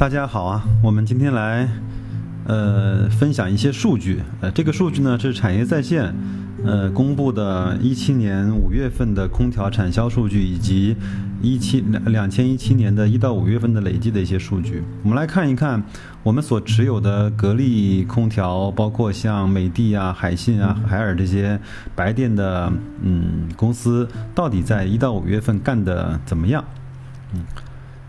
大家好啊，我们今天来呃分享一些数据。呃，这个数据呢是产业在线呃公布的17年五月份的空调产销数据，以及一七两两千一七年的一到五月份的累计的一些数据。我们来看一看我们所持有的格力空调，包括像美的啊、海信啊、海尔这些白电的嗯公司，到底在一到五月份干的怎么样？嗯。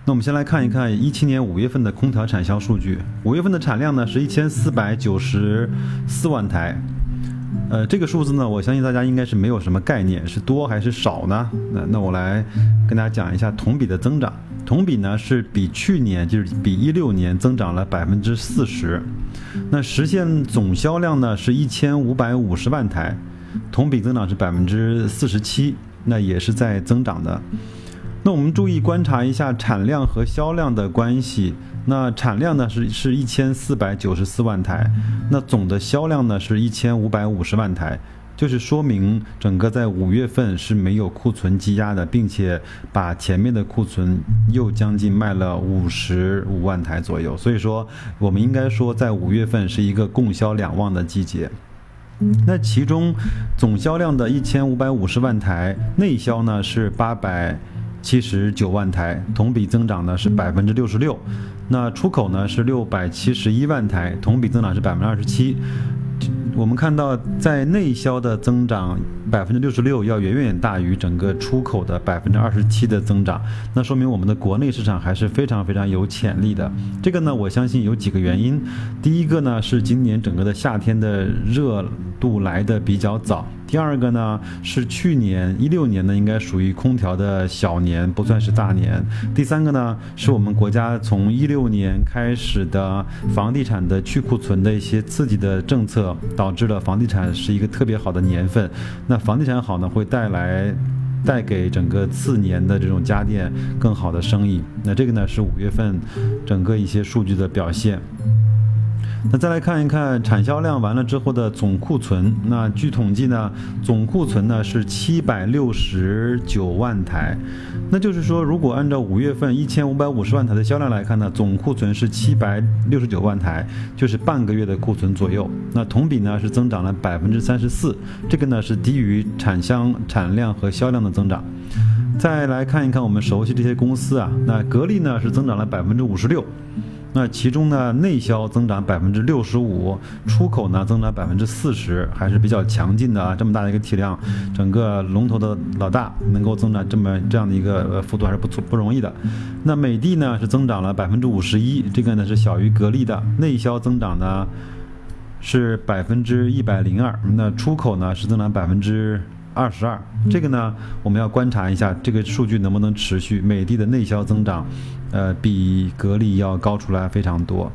那我们先来看一看一七年五月份的空调产销数据。五月份的产量呢是一千四百九十四万台，呃，这个数字呢，我相信大家应该是没有什么概念，是多还是少呢？那那我来跟大家讲一下同比的增长。同比呢是比去年就是比一六年增长了百分之四十，那实现总销量呢是一千五百五十万台，同比增长是百分之四十七，那也是在增长的。那我们注意观察一下产量和销量的关系。那产量呢是是一千四百九十四万台，那总的销量呢是一千五百五十万台，就是说明整个在五月份是没有库存积压的，并且把前面的库存又将近卖了五十五万台左右。所以说，我们应该说在五月份是一个供销两旺的季节。那其中总销量的一千五百五十万台，内销呢是八百。七十九万台，同比增长呢是百分之六十六。那出口呢是六百七十一万台，同比增长是百分之二十七。我们看到，在内销的增长百分之六十六，要远远大于整个出口的百分之二十七的增长。那说明我们的国内市场还是非常非常有潜力的。这个呢，我相信有几个原因。第一个呢，是今年整个的夏天的热度来的比较早。第二个呢是去年一六年呢，应该属于空调的小年，不算是大年。第三个呢是我们国家从一六年开始的房地产的去库存的一些刺激的政策，导致了房地产是一个特别好的年份。那房地产好呢，会带来带给整个次年的这种家电更好的生意。那这个呢是五月份整个一些数据的表现。那再来看一看产销量完了之后的总库存。那据统计呢，总库存呢是七百六十九万台。那就是说，如果按照五月份一千五百五十万台的销量来看呢，总库存是七百六十九万台，就是半个月的库存左右。那同比呢是增长了百分之三十四，这个呢是低于产销产量和销量的增长。再来看一看我们熟悉这些公司啊，那格力呢是增长了百分之五十六。那其中呢，内销增长百分之六十五，出口呢增长百分之四十，还是比较强劲的啊。这么大的一个体量，整个龙头的老大能够增长这么这样的一个幅度还是不错不容易的。那美的呢是增长了百分之五十一，这个呢是小于格力的。内销增长呢是百分之一百零二，那出口呢是增长百分之。二十二，这个呢，我们要观察一下这个数据能不能持续。美的的内销增长，呃，比格力要高出来非常多。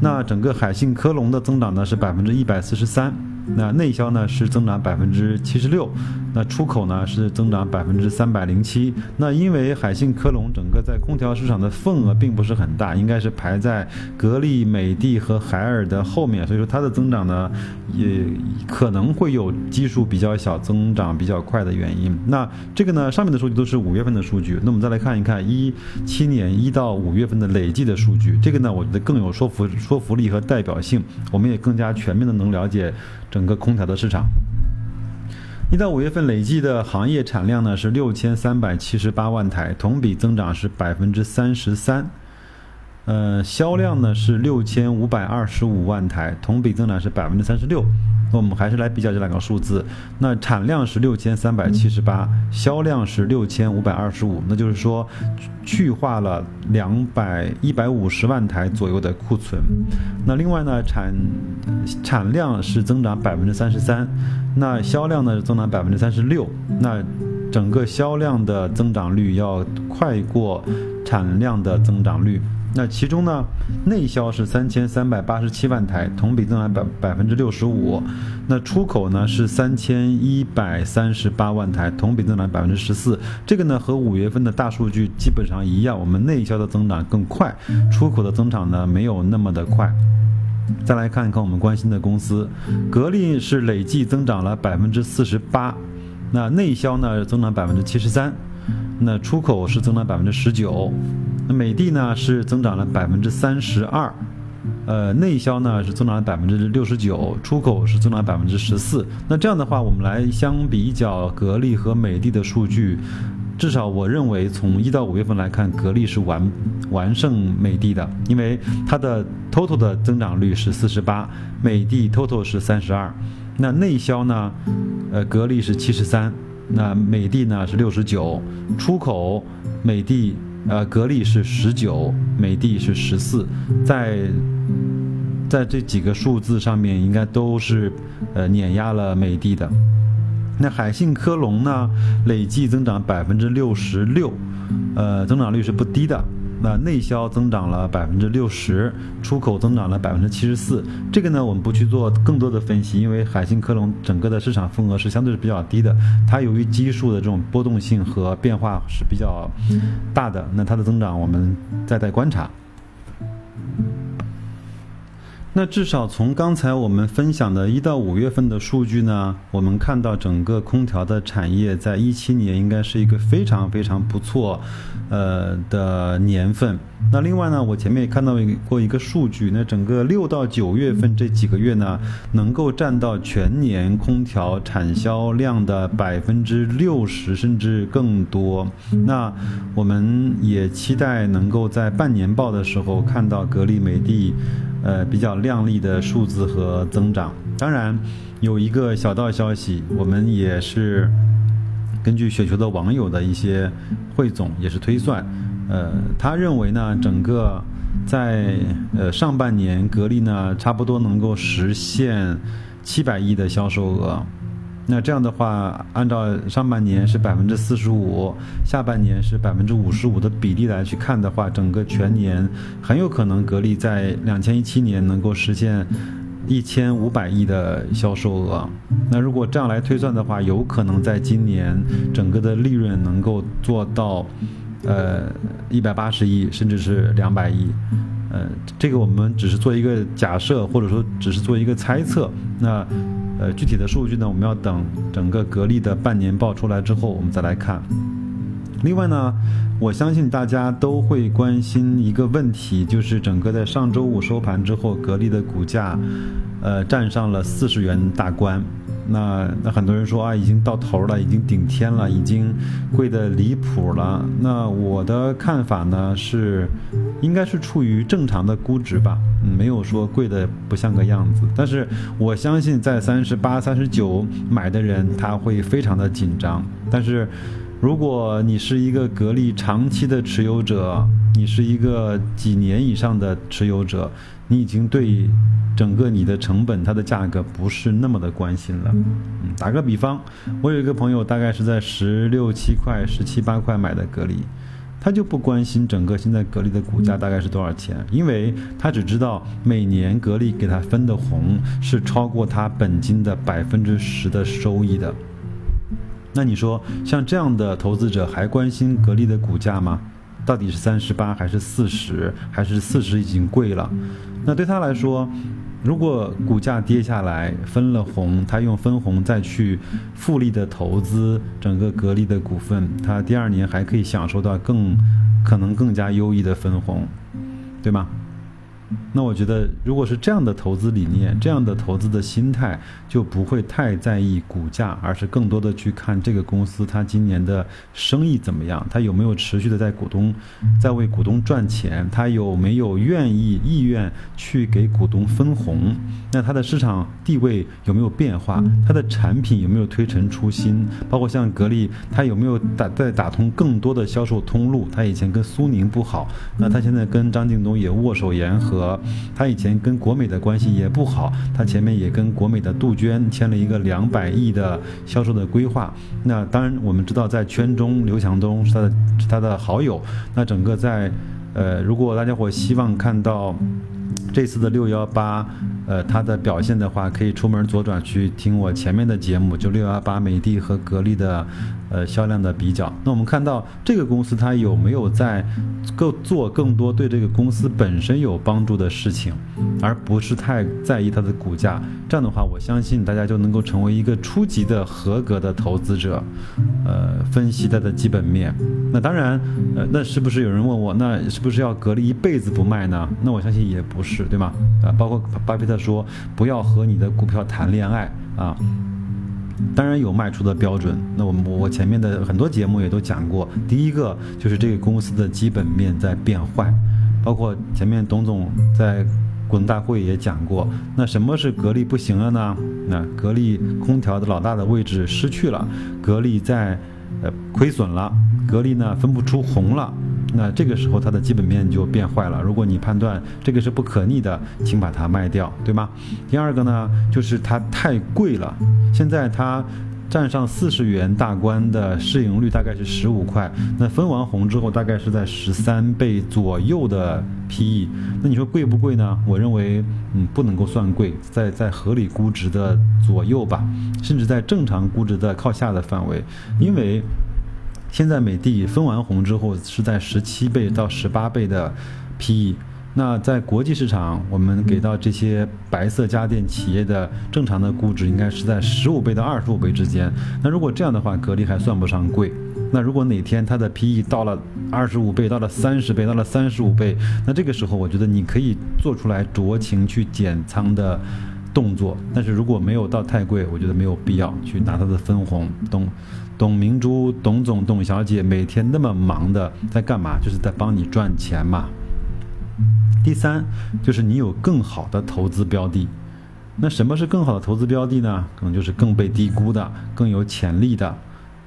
那整个海信科龙的增长呢是百分之一百四十三。那内销呢是增长百分之七十六，那出口呢是增长百分之三百零七。那因为海信科龙整个在空调市场的份额并不是很大，应该是排在格力、美的和海尔的后面，所以说它的增长呢也可能会有基数比较小、增长比较快的原因。那这个呢上面的数据都是五月份的数据，那我们再来看一看一七年一到五月份的累计的数据，这个呢我觉得更有说服说服力和代表性，我们也更加全面的能了解。整个空调的市场，一到五月份累计的行业产量呢是六千三百七十八万台，同比增长是百分之三十三。呃，销量呢是六千五百二十五万台，同比增长是百分之三十六。那我们还是来比较这两个数字，那产量是六千三百七十八，销量是六千五百二十五，那就是说去化了两百一百五十万台左右的库存。那另外呢，产产量是增长百分之三十三，那销量呢是增长百分之三十六，那整个销量的增长率要快过产量的增长率。那其中呢，内销是三千三百八十七万台，同比增长百百分之六十五。那出口呢是三千一百三十八万台，同比增长百分之十四。这个呢和五月份的大数据基本上一样，我们内销的增长更快，出口的增长呢没有那么的快。再来看一看我们关心的公司，格力是累计增长了百分之四十八，那内销呢增长百分之七十三，那出口是增长百分之十九。那美的呢是增长了百分之三十二，呃，内销呢是增长了百分之六十九，出口是增长百分之十四。那这样的话，我们来相比较格力和美的的数据，至少我认为从一到五月份来看，格力是完完胜美的的，因为它的 total 的增长率是四十八，美的 total 是三十二。那内销呢，呃，格力是七十三，那美的呢是六十九，出口美的。呃，格力是十九，美的是十四，在在这几个数字上面，应该都是呃碾压了美的的。那海信科龙呢，累计增长百分之六十六，呃，增长率是不低的。那内销增长了百分之六十，出口增长了百分之七十四。这个呢，我们不去做更多的分析，因为海信科龙整个的市场份额是相对是比较低的，它由于基数的这种波动性和变化是比较大的。那它的增长，我们再待观察。那至少从刚才我们分享的一到五月份的数据呢，我们看到整个空调的产业在一七年应该是一个非常非常不错，呃的年份。那另外呢，我前面也看到过一个数据，那整个六到九月份这几个月呢，能够占到全年空调产销量的百分之六十甚至更多。那我们也期待能够在半年报的时候看到格力、美的。呃，比较靓丽的数字和增长。当然，有一个小道消息，我们也是根据雪球的网友的一些汇总，也是推算。呃，他认为呢，整个在呃上半年，格力呢差不多能够实现七百亿的销售额。那这样的话，按照上半年是百分之四十五，下半年是百分之五十五的比例来去看的话，整个全年很有可能格力在两千一七年能够实现一千五百亿的销售额。那如果这样来推算的话，有可能在今年整个的利润能够做到呃一百八十亿，甚至是两百亿。呃，这个我们只是做一个假设，或者说只是做一个猜测。那。呃，具体的数据呢，我们要等整个格力的半年报出来之后，我们再来看。另外呢，我相信大家都会关心一个问题，就是整个在上周五收盘之后，格力的股价，呃，站上了四十元大关。那那很多人说啊，已经到头了，已经顶天了，已经贵的离谱了。那我的看法呢是，应该是处于正常的估值吧，没有说贵的不像个样子。但是我相信在三十八、三十九买的人他会非常的紧张。但是如果你是一个格力长期的持有者，你是一个几年以上的持有者，你已经对。整个你的成本，它的价格不是那么的关心了。嗯，打个比方，我有一个朋友，大概是在十六七块、十七八块买的格力，他就不关心整个现在格力的股价大概是多少钱，因为他只知道每年格力给他分的红是超过他本金的百分之十的收益的。那你说，像这样的投资者还关心格力的股价吗？到底是三十八还是四十，还是四十已经贵了？那对他来说。如果股价跌下来，分了红，他用分红再去复利的投资整个格力的股份，他第二年还可以享受到更可能更加优异的分红，对吗？那我觉得，如果是这样的投资理念，这样的投资的心态，就不会太在意股价，而是更多的去看这个公司它今年的生意怎么样，它有没有持续的在股东，在为股东赚钱，它有没有愿意意愿去给股东分红，那它的市场地位有没有变化，它的产品有没有推陈出新，包括像格力，它有没有打在打通更多的销售通路，它以前跟苏宁不好，那它现在跟张近东也握手言和。他以前跟国美的关系也不好，他前面也跟国美的杜鹃签了一个两百亿的销售的规划。那当然，我们知道在圈中刘强东是他的是他的好友。那整个在呃，如果大家伙希望看到这次的六幺八，呃，它的表现的话，可以出门左转去听我前面的节目，就六幺八美的和格力的呃销量的比较。那我们看到这个公司它有没有在够做更多对这个公司本身有帮助的事情，而不是太在意它的股价。这样的话，我相信大家就能够成为一个初级的合格的投资者。呃，分析它的基本面。那当然，呃，那是不是有人问我，那是不是要格力一辈子不卖呢？那我相信也不是，对吗？啊，包括巴菲特说，不要和你的股票谈恋爱啊。当然有卖出的标准。那我们我前面的很多节目也都讲过，第一个就是这个公司的基本面在变坏，包括前面董总在股东大会也讲过。那什么是格力不行了呢？那格力空调的老大的位置失去了，格力在呃亏损了，格力呢分不出红了。那这个时候它的基本面就变坏了。如果你判断这个是不可逆的，请把它卖掉，对吗？第二个呢，就是它太贵了。现在它站上四十元大关的市盈率大概是十五块，那分完红之后大概是在十三倍左右的 PE。那你说贵不贵呢？我认为，嗯，不能够算贵，在在合理估值的左右吧，甚至在正常估值的靠下的范围，因为。现在美的分完红之后是在十七倍到十八倍的 PE，那在国际市场，我们给到这些白色家电企业的正常的估值应该是在十五倍到二十五倍之间。那如果这样的话，格力还算不上贵。那如果哪天它的 PE 到了二十五倍，到了三十倍，到了三十五倍，那这个时候我觉得你可以做出来酌情去减仓的动作。但是如果没有到太贵，我觉得没有必要去拿它的分红动。董明珠、董总、董小姐每天那么忙的在干嘛？就是在帮你赚钱嘛。第三，就是你有更好的投资标的。那什么是更好的投资标的呢？可能就是更被低估的、更有潜力的。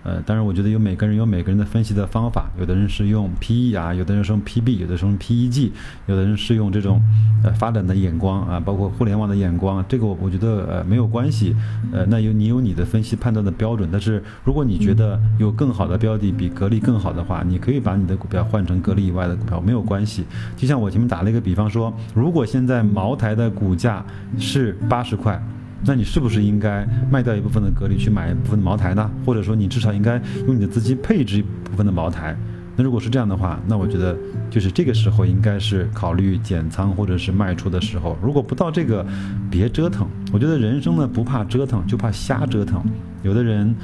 呃，当然，我觉得有每个人有每个人的分析的方法，有的人是用 PE 啊，有的人是用 PB，有的是用 PEG，有的人是用这种呃发展的眼光啊，包括互联网的眼光，这个我我觉得呃没有关系，呃，那有你有你的分析判断的标准，但是如果你觉得有更好的标的比格力更好的话，你可以把你的股票换成格力以外的股票，没有关系。就像我前面打了一个比方说，如果现在茅台的股价是八十块。那你是不是应该卖掉一部分的格力去买一部分的茅台呢？或者说你至少应该用你的资金配置一部分的茅台？那如果是这样的话，那我觉得就是这个时候应该是考虑减仓或者是卖出的时候。如果不到这个，别折腾。我觉得人生呢不怕折腾，就怕瞎折腾。有的人，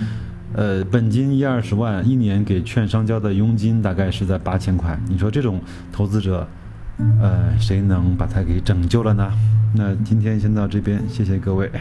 呃，本金一二十万，一年给券商交的佣金大概是在八千块。你说这种投资者，呃，谁能把它给拯救了呢？那今天先到这边，谢谢各位。